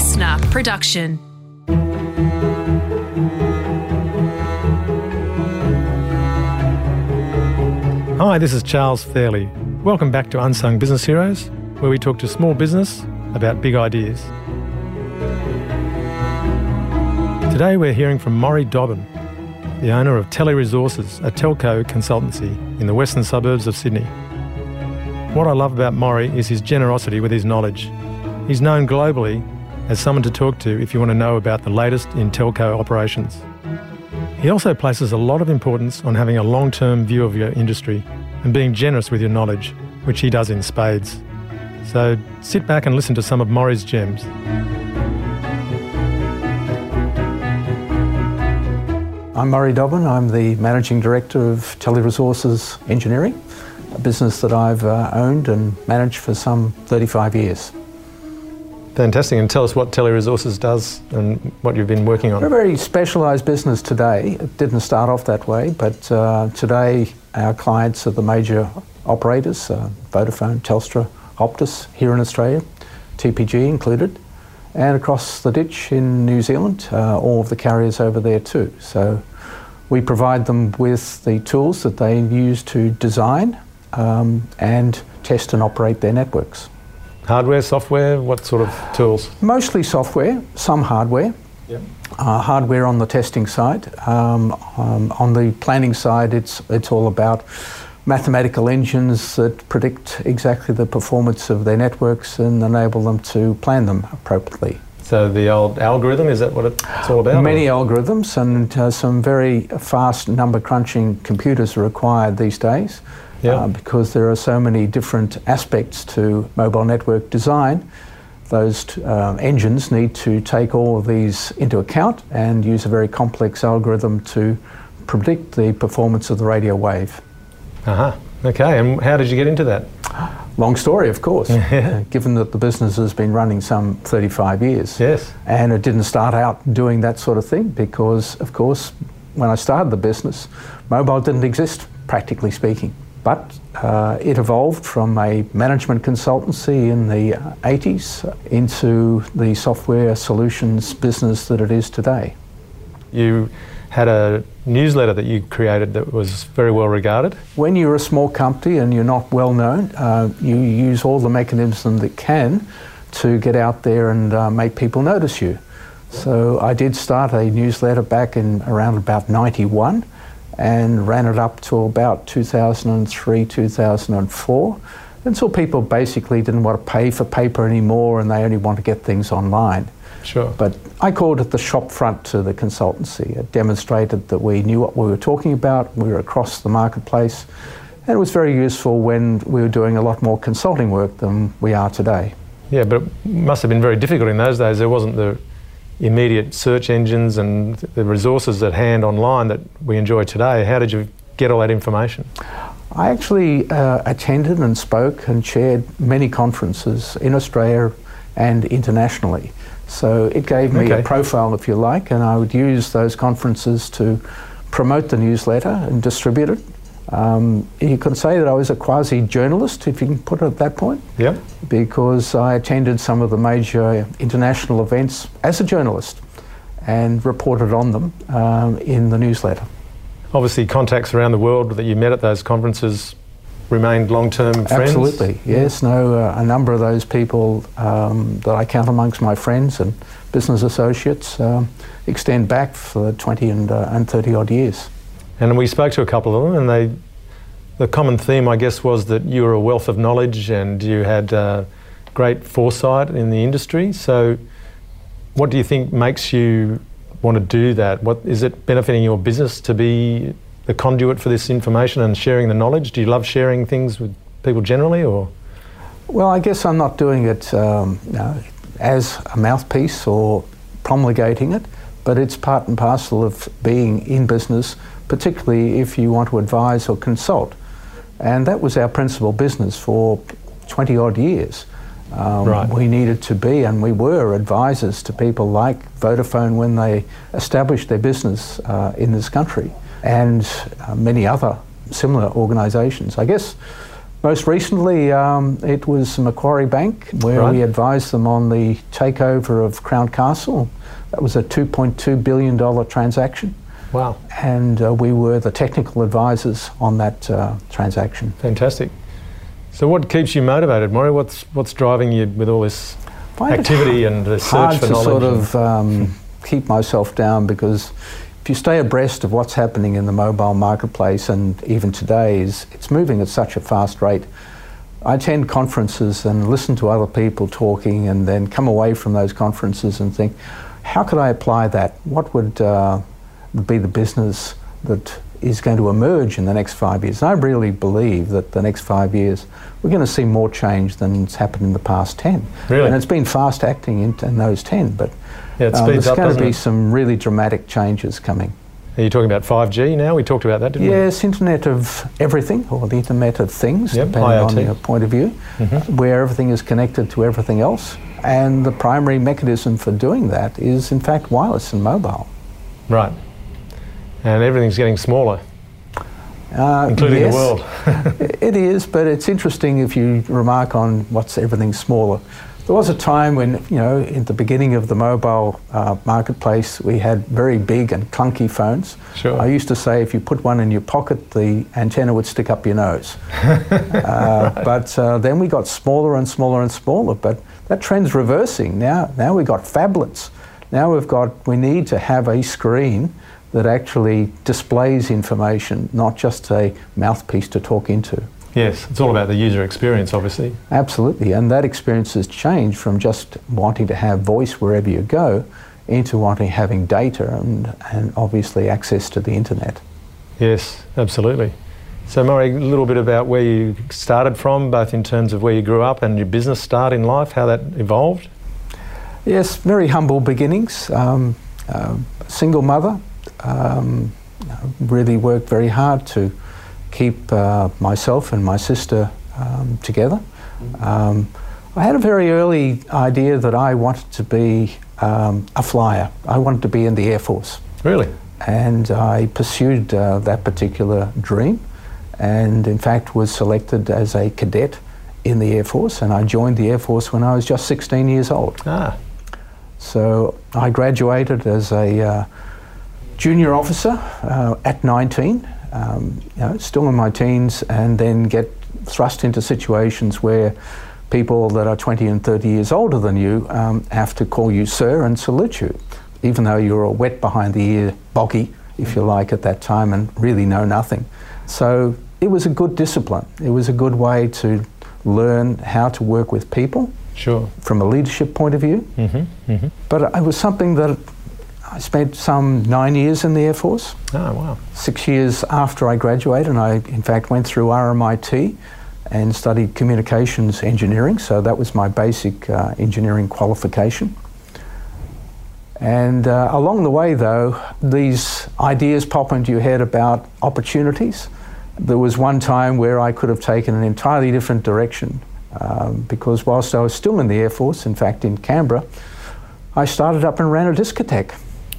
listener production. Hi, this is Charles Fairley. Welcome back to Unsung Business Heroes, where we talk to small business about big ideas. Today we're hearing from Maurie Dobbin, the owner of TeleResources, a telco consultancy in the western suburbs of Sydney. What I love about Maurie is his generosity with his knowledge. He's known globally as someone to talk to if you want to know about the latest in telco operations. He also places a lot of importance on having a long term view of your industry and being generous with your knowledge, which he does in spades. So sit back and listen to some of Maurie's gems. I'm Maurie Dobbin. I'm the Managing Director of TeleResources Engineering, a business that I've uh, owned and managed for some 35 years. Fantastic. And tell us what TeleResources does and what you've been working on. We're a very specialised business today. It didn't start off that way, but uh, today our clients are the major operators uh, Vodafone, Telstra, Optus here in Australia, TPG included, and across the ditch in New Zealand, uh, all of the carriers over there too. So we provide them with the tools that they use to design um, and test and operate their networks. Hardware, software, what sort of tools? Mostly software, some hardware. Yep. Uh, hardware on the testing side. Um, um, on the planning side, it's it's all about mathematical engines that predict exactly the performance of their networks and enable them to plan them appropriately. So the old algorithm, is that what it's all about? Many or? algorithms and uh, some very fast number crunching computers are required these days Yeah. uh, because there are so many different aspects to mobile network design. Those t- um, engines need to take all of these into account and use a very complex algorithm to predict the performance of the radio wave. Uh-huh. Okay, and how did you get into that? Long story, of course, given that the business has been running some 35 years. Yes. And it didn't start out doing that sort of thing because, of course, when I started the business, mobile didn't exist, practically speaking. But uh, it evolved from a management consultancy in the 80s into the software solutions business that it is today. You had a newsletter that you created that was very well regarded. When you're a small company and you're not well known, uh, you use all the mechanisms that can to get out there and uh, make people notice you. So I did start a newsletter back in around about 91 and ran it up to about 2003, 2004 until people basically didn't want to pay for paper anymore and they only want to get things online. Sure. But I called it the shop front to the consultancy. It demonstrated that we knew what we were talking about, we were across the marketplace, and it was very useful when we were doing a lot more consulting work than we are today. Yeah, but it must have been very difficult in those days. There wasn't the immediate search engines and the resources at hand online that we enjoy today. How did you get all that information? I actually uh, attended and spoke and chaired many conferences in Australia and internationally. So it gave me Okay. a profile, if you like, and I would use those conferences to promote the newsletter and distribute it. Um, you could say that I was a quasi journalist, if you can put it at that point, Yep. because I attended some of the major international events as a journalist and reported on them um, in the newsletter. Obviously, contacts around the world that you met at those conferences remained long-term friends. Absolutely, yes. No, uh, a number of those people um, that I count amongst my friends and business associates um, extend back for 20 and, uh, and 30 odd years. And we spoke to a couple of them, and they, the common theme, I guess, was that you were a wealth of knowledge and you had uh, great foresight in the industry. So, what do you think makes you want to do that? What is it benefiting your business to be the conduit for this information and sharing the knowledge? Do you love sharing things with people generally, or Well, I guess I'm not doing it um, you know, as a mouthpiece or promulgating it, but it's part and parcel of being in business, particularly if you want to advise or consult. And that was our principal business for 20 odd years. Um, Right. We needed to be, and we were advisors to people like Vodafone when they established their business uh, in this country, and uh, many other similar organisations. I guess Most recently, um, it was Macquarie Bank, where Right. we advised them on the takeover of Crown Castle. That was a $2.2 billion transaction, Wow, and uh, we were the technical advisors on that uh, transaction. fantastic. So, what keeps you motivated, Maurie? What's what's driving you with all this activity and the search hard for to knowledge? sort of um, keep myself down because if you stay abreast of what's happening in the mobile marketplace and even today is it's moving at such a fast rate. I attend conferences and listen to other people talking and then come away from those conferences and think, how could I apply that? What would uh, be the business that is going to emerge in the next five years? And I really believe that the next five years we're going to see more change than's happened in the past 10. Really? And it's been fast acting in, in those 10, but yeah, um, there's up, going to be it? some really dramatic changes coming. Are you talking about 5G now? We talked about that, didn't we? Yes, Internet of Everything, or the Internet of Things, Yep, depending on IoT. your point of view, Mhm. where everything is connected to everything else. And the primary mechanism for doing that is, in fact, wireless and mobile. Right. And everything's getting smaller, Uh, including yes, the world. it is, but it's interesting if you remark on what's everything smaller. There was a time when, you know, in the beginning of the mobile uh, marketplace, we had very big and clunky phones. Sure. I used to say if you put one in your pocket, the antenna would stick up your nose. uh, But uh, then we got smaller and smaller and smaller. But that trend's reversing. Now, now we've got phablets. Now we've got, we need to have a screen that actually displays information, not just a mouthpiece to talk into. yes, it's all about the user experience, obviously. Absolutely, and that experience has changed from just wanting to have voice wherever you go into wanting having data and, and obviously access to the internet. Yes, absolutely. So, Maurie, a little bit about where you started from, both in terms of where you grew up and your business start in life, how that evolved. Yes, very humble beginnings. Um, uh, single mother, um, really worked very hard to keep uh, myself and my sister um, together. Um, I had a very early idea that I wanted to be um, a flyer. I wanted to be in the Air Force. Really? and I pursued uh, that particular dream and in fact was selected as a cadet in the Air Force and I joined the Air Force when I was just 16 years old. Ah, So I graduated as a uh, junior officer uh, at 19, um, you know, still in my teens, and then get thrust into situations where people that are 20 and 30 years older than you um, have to call you sir and salute you, even though you're a wet behind the ear boggy, if you like, at that time and really know nothing. So it was a good discipline. It was a good way to learn how to work with people sure. from a leadership point of view. Mm-hmm. Mm-hmm. But it was something that I spent some nine years in the Air Force. Oh, wow. Six years after I graduated, and I, in fact, went through RMIT and studied communications engineering. So that was my basic uh, engineering qualification. And uh, along the way, though, these ideas pop into your head about opportunities. There was one time where I could have taken an entirely different direction um, because whilst I was still in the Air Force, in fact, in Canberra, I started up and ran a discotheque.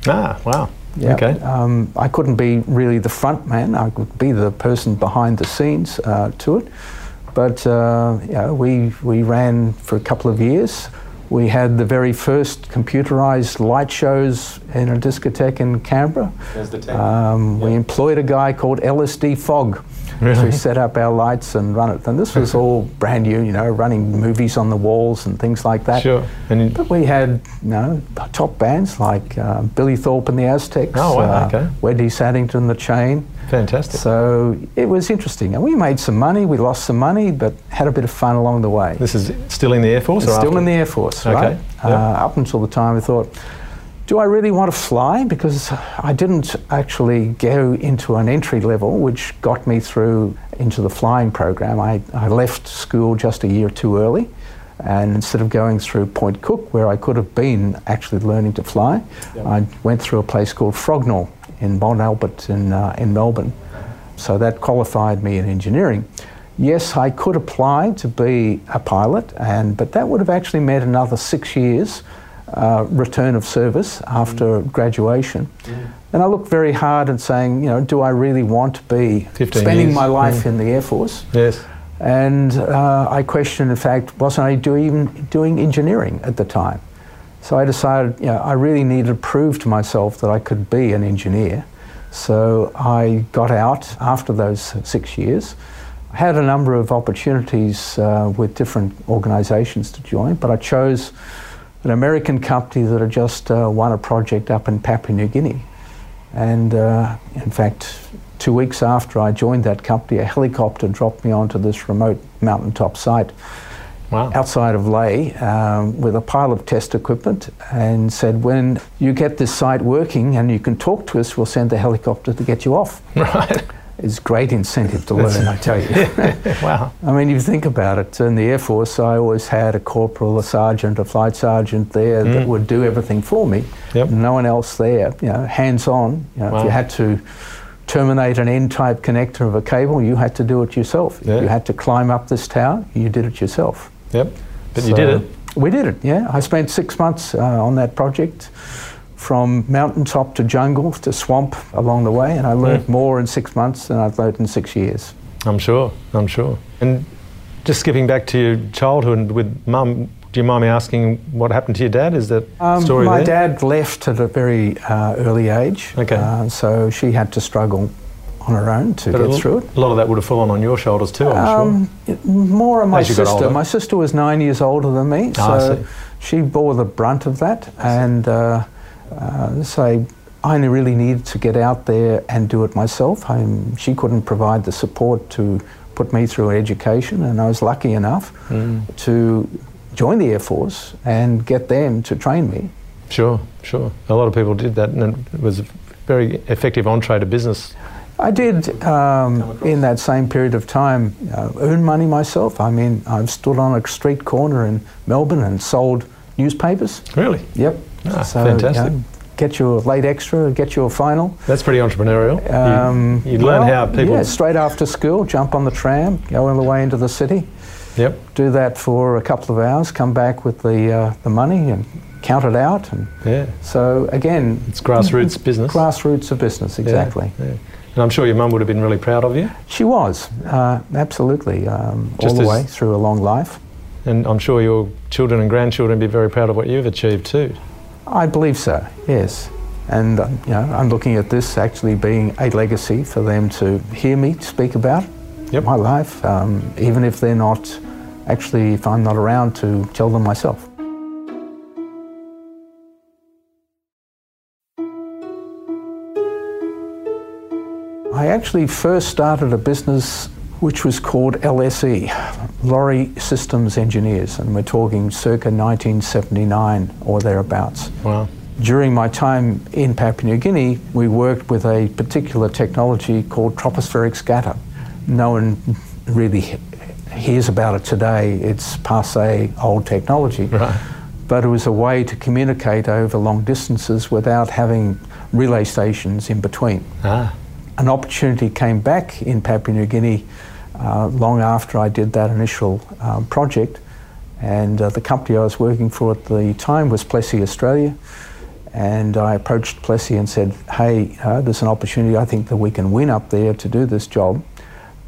Ah, wow. Yeah. Okay. Um, I couldn't be really the front man. I could be the person behind the scenes uh, to it. But uh, yeah, we we ran for a couple of years. We had the very first computerized light shows in a discotheque in Canberra. There's the Um, We employed a guy called LSD Fog Really? to set up our lights and run it. And this was all brand new, you know, running movies on the walls and things like that. Sure. And But we had, you know, top bands like uh, Billy Thorpe and the Aztecs, Oh, wow, uh, okay. Wendy Saddington, The Chain. fantastic. So it was interesting. And we made some money, we lost some money, but had a bit of fun along the way. this is still in the Air Force? or Still after? in the Air Force, Okay, right? yep. Uh, up until the time we thought, do I really want to fly? Because I didn't actually go into an entry level, which got me through into the flying program. I, I left school just a year too early. And instead of going through Point Cook, where I could have been actually learning to fly, I went through a place called Frognall in Mont Albert in, uh, in Melbourne. So that qualified me in engineering. Yes, I could apply to be a pilot, and but that would have actually meant another six years uh, return of service after graduation. And I looked very hard at saying, you know, do I really want to be spending years, my life yeah. in the Air Force? Yes. And uh, I questioned, in fact, wasn't I doing, doing engineering at the time? So I decided, you know, I really needed to prove to myself that I could be an engineer. So I got out after those six years. I had a number of opportunities uh, with different organisations to join, but I chose an American company that had just uh, won a project up in Papua New Guinea. And uh, in fact, two weeks after I joined that company, a helicopter dropped me onto this remote mountaintop site wow. outside of Lae um, with a pile of test equipment and said, when you get this site working and you can talk to us, we'll send the helicopter to get you off. Right. It's great incentive to learn, I tell you. wow. I mean, if you think about it, in the Air Force, I always had a corporal, a sergeant, a flight sergeant there mm. that would do everything for me. Yep. No one else there, you know, hands on. You know, Wow. If you had to terminate an N-type connector of a cable, you had to do it yourself. Yeah. you had to climb up this tower, you did it yourself. Yep. But you did it. We did it, yeah. I spent six months uh, on that project, from mountaintop to jungle to swamp along the way, and I learned more in six months than I've learned in six years. I'm sure. I'm sure. And just skipping back to your childhood with mum, do you mind me asking what happened to your dad? Is that Um, story my there? dad left at a very uh, early age, Okay. uh, so she had to struggle on her own to But get through it. a lot of that would have fallen on your shoulders too, I'm Um, it- more on my As you got sister. My sister was nine years older than me, I so she bore the brunt of that. And uh, uh, so I only really needed to get out there and do it myself. I, she couldn't provide the support to put me through education, and I was lucky enough. Mm. to join the Air Force and get them to train me. Sure, sure. A lot of people did that, and it was a very effective entree to business. I did, um, in that same period of time, uh, earn money myself. I mean, I've stood on a street corner in Melbourne and sold newspapers. Really? Yep. Ah, So, fantastic. you know, get your late extra, get your final. That's pretty entrepreneurial. You- Um, you, learn well, how people. Yeah, straight after school, jump on the tram, go all the way into the city, Yep. do that for a couple of hours, come back with the, uh, the money and count it out. And Yeah. so, again, It's grassroots business. grassroots of business, exactly. yeah. And I'm sure your mum would have been really proud of you, She was, uh, absolutely, um, all the way through a long life. and I'm sure your children and grandchildren would be very proud of what you've achieved too. I believe so, yes. And uh, you know, I'm looking at this actually being a legacy for them to hear me speak about Yep. my life, um, even if they're not actually, if I'm not around to tell them myself. I actually first started a business which was called LSE, Lorry Systems Engineers, and we're talking circa 1979 or thereabouts. Wow. During my time in Papua New Guinea, we worked with a particular technology called tropospheric scatter. No one really hears about it today. It's passe, old technology. Right. But it was a way to communicate over long distances without having relay stations in between. Ah. An opportunity came back in Papua New Guinea uh, long after I did that initial um, project, and uh, the company I was working for at the time was Plessey Australia. And I approached Plessey and said, Hey, uh, there's an opportunity I think that we can win up there to do this job.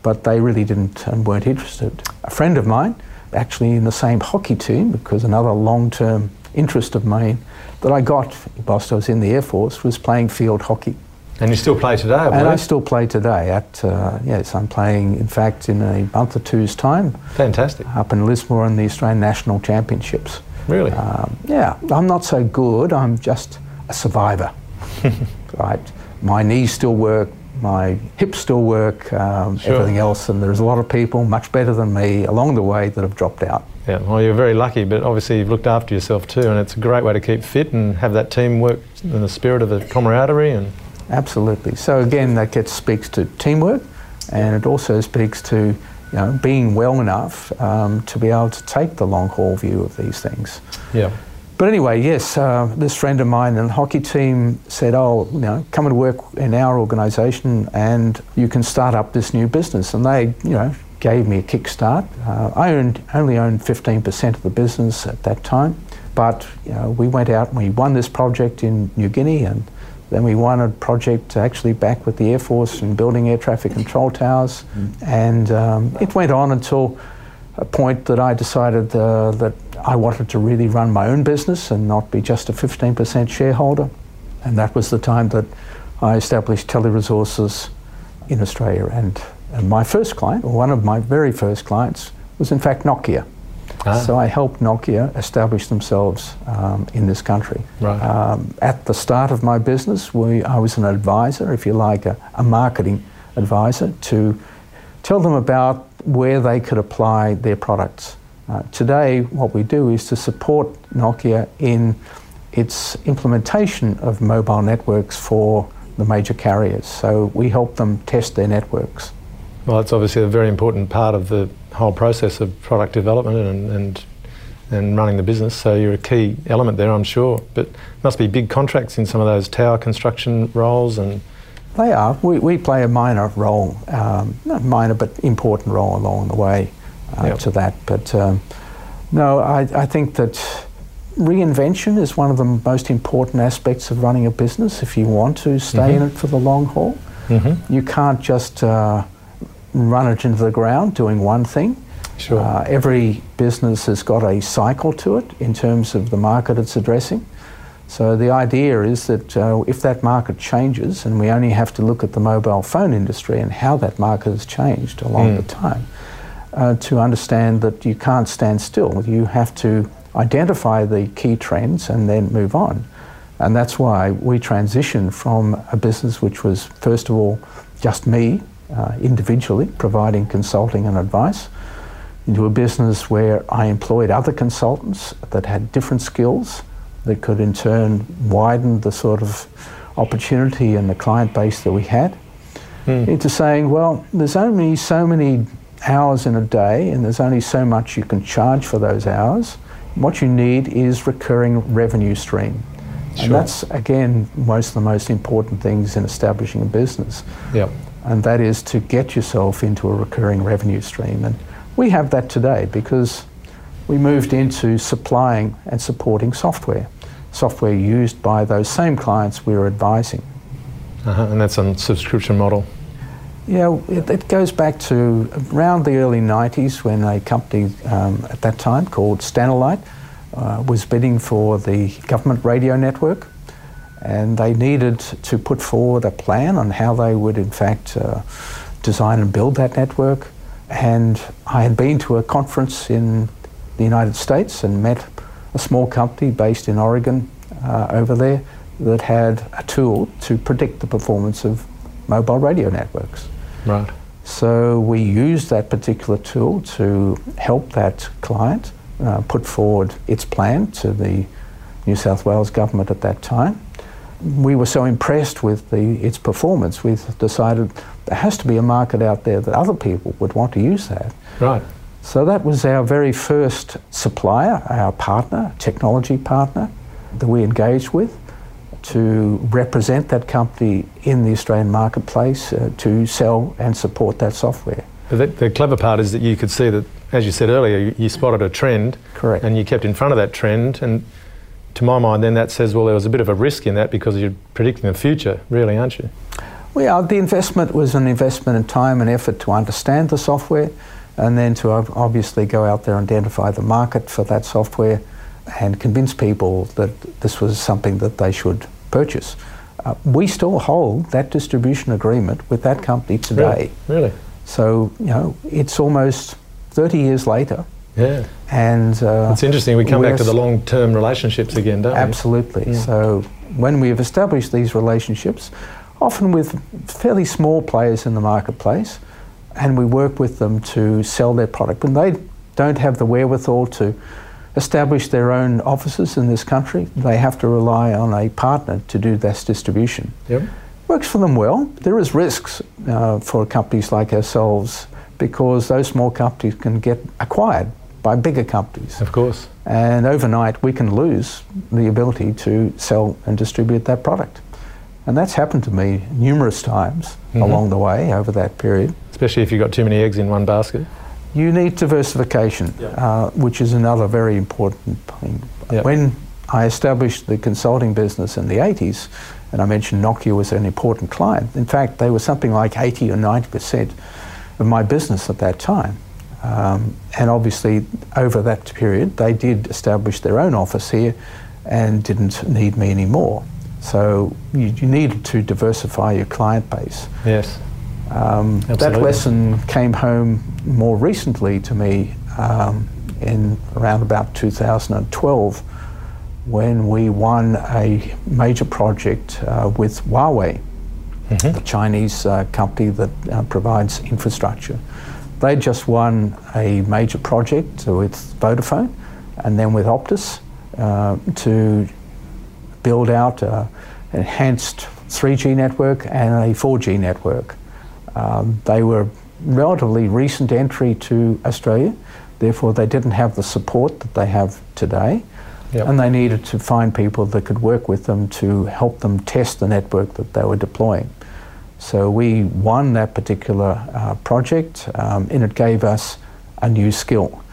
But they really didn't and weren't interested. A friend of mine, actually in the same hockey team, because another long term interest of mine that I got whilst I was in the Air Force was playing field hockey. And you still play today, I And I still play today. At uh, yes, I'm playing. In fact, in a month or two's time, Fantastic. up in Lismore in the Australian National Championships. Really? Um, yeah, I'm not so good. I'm just a survivor. right, my knees still work, my hips still work, um, Sure. everything else, and there's a lot of people much better than me along the way that have dropped out. Yeah, well, you're very lucky, but obviously you've looked after yourself too, and it's a great way to keep fit and have that teamwork and the spirit of the camaraderie. And Absolutely. So again, that gets speaks to teamwork, and it also speaks to you know being well enough um, to be able to take the long haul view of these things. yeah, But anyway, yes, uh, this friend of mine in the hockey team said, "Oh, you know, come and work in our organisation, and you can start up this new business." And they, you know, gave me a kickstart. Uh, I owned, only owned 15% of the business at that time, but you know, we went out and we won this project in New Guinea, and Then we won a project actually back with the Air Force and building air traffic control towers. And um, it went on until a point that I decided uh, that I wanted to really run my own business and not be just a 15% shareholder. And that was the time that I established Teleresources in Australia. And, and my first client, or one of my very first clients, was in fact Nokia. Ah. So I helped Nokia establish themselves um, in this country. Right. Um, at the start of my business, we, I was an advisor, if you like, a, a marketing advisor, to tell them about where they could apply their products. Uh, today, what we do is to support Nokia in its implementation of mobile networks for the major carriers. So we help them test their networks. Well, that's obviously a very important part of the whole process of product development and, and and running the business. So you're a key element there, I'm sure. But must be big contracts in some of those tower construction roles and. They are. We, we play a minor role, um, not minor, but important role along the way uh, Yep. to that. But um, no, I, I think that reinvention is one of the most important aspects of running a business if you want to stay in it for the long haul. Mm-hmm. You can't just uh, run it into the ground doing one thing. Sure. Uh, every business has got a cycle to it in terms of the market it's addressing. So the idea is that uh, if that market changes, and we only have to look at the mobile phone industry and how that market has changed along Mm. the time, uh, to understand that you can't stand still. You have to identify the key trends and then move on. And that's why we transitioned from a business which was, first of all, just me uh, individually providing consulting and advice into a business where I employed other consultants that had different skills that could in turn widen the sort of opportunity and the client base that we had Mm. into saying, well, there's only so many hours in a day and there's only so much you can charge for those hours. What you need is recurring revenue stream. Sure. And that's, again, most of the most important things in establishing a business Yep. And that is to get yourself into a recurring revenue stream. And we have that today because we moved into supplying and supporting software, software used by those same clients we were advising. Uh-huh. And that's on subscription model. Yeah, it, it goes back to around the early 90s when a company um, at that time called Stanilite uh, was bidding for the government radio network and they needed to put forward a plan on how they would in fact uh, design and build that network. And I had been to a conference in the United States and met a small company based in Oregon uh, over there that had a tool to predict the performance of mobile radio networks. Right. So we used that particular tool to help that client uh, put forward its plan to the New South Wales government at that time. We were so impressed with the, its performance, we decided there has to be a market out there that other people would want to use that. Right. So that was our very first supplier, our partner, technology partner that we engaged with to represent that company in the Australian marketplace uh, to sell and support that software. But the, the clever part is that you could see that, as you said earlier, you, you spotted a trend Correct. and you kept in front of that trend. And to my mind, then that says, well, there was a bit of a risk in that because you're predicting the future, really, aren't you? Well, the investment was an investment in time and effort to understand the software and then to obviously go out there and identify the market for that software and convince people that this was something that they should purchase. Uh, we still hold that distribution agreement with that company today. Really? really? So, you know, it's almost 30 years later. Yeah. And uh, It's interesting. We come back to the long term relationships again, don't we? Absolutely. So when we have established these relationships, often with fairly small players in the marketplace, and we work with them to sell their product, when they don't have the wherewithal to establish their own offices in this country, they have to rely on a partner to do this distribution. Yep. Works for them well. There is risks uh, for companies like ourselves because those small companies can get acquired by bigger companies. Of course. And overnight, we can lose the ability to sell and distribute that product. And that's happened to me numerous times Mhm. along the way over that period. Especially if you've got too many eggs in one basket. You need diversification, Yeah. uh, which is another very important thing. Yeah. When I established the consulting business in the 80s, and I mentioned Nokia was an important client. In fact, they were something like 80 or 90% of my business at that time. Um, and obviously, over that period, they did establish their own office here and didn't need me anymore. So you, you needed to diversify your client base. Yes. Um, that lesson came home more recently to me um, in around about 2012 when we won a major project uh, with Huawei, mm-hmm. the Chinese uh, company that uh, provides infrastructure. They just won a major project with Vodafone and then with Optus uh, to build out an enhanced 3G network and a 4G network. Um, they were relatively recent entry to Australia, therefore they didn't have the support that they have today. Yep. And they needed to find people that could work with them to help them test the network that they were deploying. So we won that particular uh, project, um, and it gave us a new skill.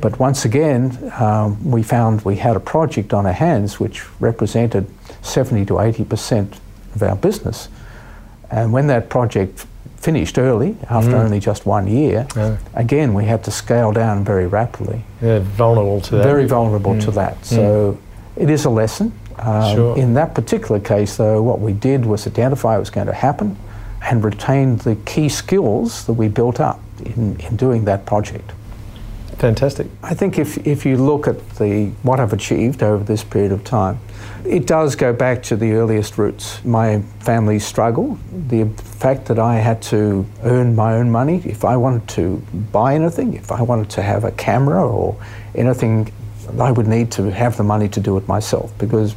But once again, um, we found we had a project on our hands which represented 70 to 80% of our business. And when that project finished early, after mm. only just one year, yeah. again, we had to scale down very rapidly. Yeah, vulnerable to that. Very vulnerable mm. to that. Mm. So it is a lesson. Um, sure. In that particular case, though, what we did was identify what was going to happen and retain the key skills that we built up in, in doing that project. Fantastic. I think if, if you look at the what I've achieved over this period of time, it does go back to the earliest roots. My family's struggle, the fact that I had to earn my own money. If I wanted to buy anything, if I wanted to have a camera or anything, I would need to have the money to do it myself because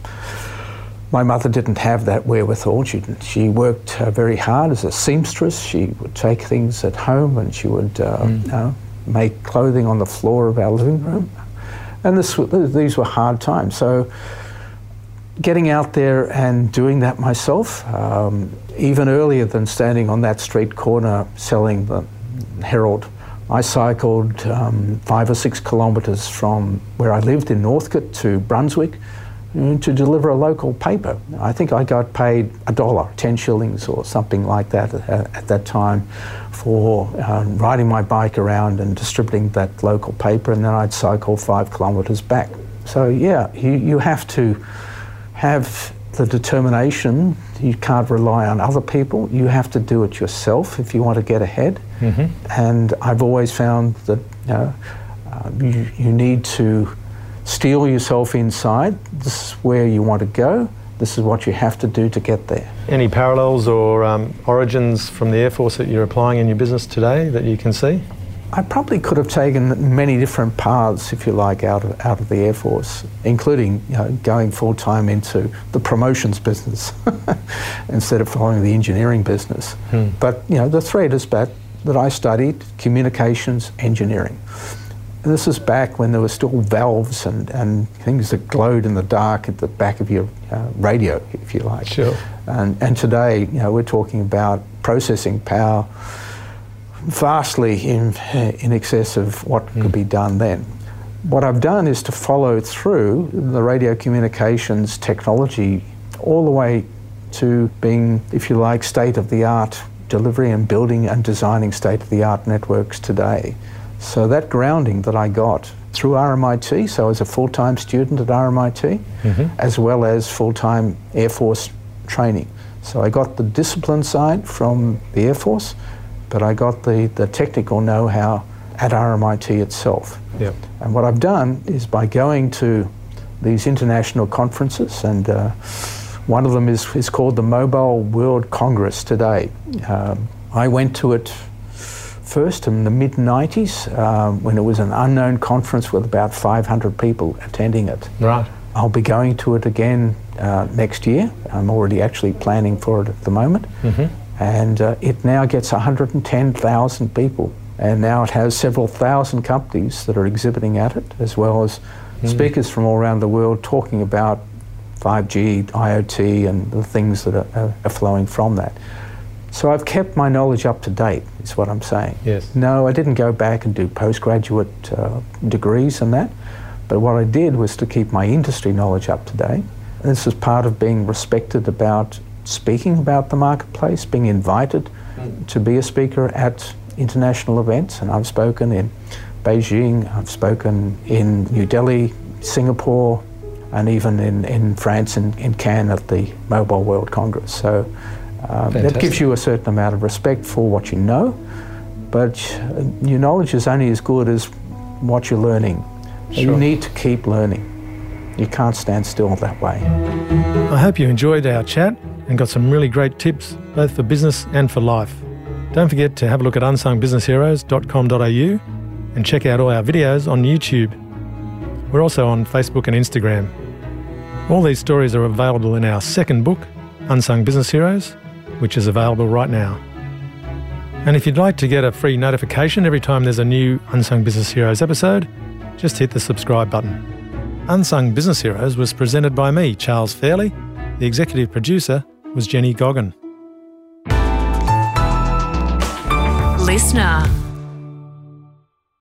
my mother didn't have that wherewithal. She, she worked uh, very hard as a seamstress. She would take things at home and she would uh, mm. know, make clothing on the floor of our living room. And this, these were hard times. So getting out there and doing that myself, um, even earlier than standing on that street corner selling the Herald, I cycled um, five or six kilometres from where I lived in Northcote to Brunswick to deliver a local paper. I think I got paid a dollar, 10 shillings or something like that at, at that time for um, riding my bike around and distributing that local paper, and then I'd cycle five kilometres back. So, yeah, you, you have to have the determination. You can't rely on other people. You have to do it yourself if you want to get ahead. Mm-hmm. And I've always found that you, know, uh, you, you need to steel yourself inside. This is where you want to go. This is what you have to do to get there. Any parallels or um, origins from the Air Force that you're applying in your business today that you can see? I probably could have taken many different paths, if you like, out of, out of the Air Force, including you know, going full time into the promotions business instead of following the engineering business. Hmm. But you know, the thread is back that I studied communications engineering. And this is back when there were still valves and, and things that glowed in the dark at the back of your uh, radio, if you like. Sure. And, and today, you know, we're talking about processing power vastly in, in excess of what mm. could be done then. What I've done is to follow through the radio communications technology all the way to being, if you like, state of the art delivery and building and designing state of the art networks today. So that grounding that I got through RMIT, so as a full time student at RMIT, mm-hmm. as well as full time Air Force training. So I got the discipline side from the Air Force, but I got the, the technical know-how at RMIT itself. Yep. And what I've done is by going to these international conferences, and uh, one of them is, is called the Mobile World Congress today. Um, I went to it first in the mid 90s um, when it was an unknown conference with about 500 people attending it. Right. I'll be going to it again uh, next year. I'm already actually planning for it at the moment. Mm-hmm and uh, it now gets 110,000 people. And now it has several thousand companies that are exhibiting at it, as well as mm. speakers from all around the world talking about 5G, IoT, and the things that are, are, flowing from that. So I've kept my knowledge up to date, is what I'm saying. Yes. No, I didn't go back and do postgraduate uh, degrees and that, but what I did was to keep my industry knowledge up to date this is part of being respected about speaking about the marketplace, being invited mm. to be a speaker at international events. And I've spoken in Beijing, I've spoken in New Delhi, Singapore, and even in, in France and in, in Cannes at the Mobile World Congress. So um, that gives you a certain amount of respect for what you know, but your knowledge is only as good as what you're learning. Sure. You need to keep learning. You can't stand still that way. I hope you enjoyed our chat and got some really great tips, both for business and for life. Don't forget to have a look at unsungbusinessheroes.com.au and check out all our videos on YouTube. We're also on Facebook and Instagram. All these stories are available in our second book, Unsung Business Heroes, which is available right now. And if you'd like to get a free notification every time there's a new Unsung Business Heroes episode, just hit the subscribe button. Unsung Business Heroes was presented by me, Charles Fairley. The executive producer was Jenny Goggin. Listener.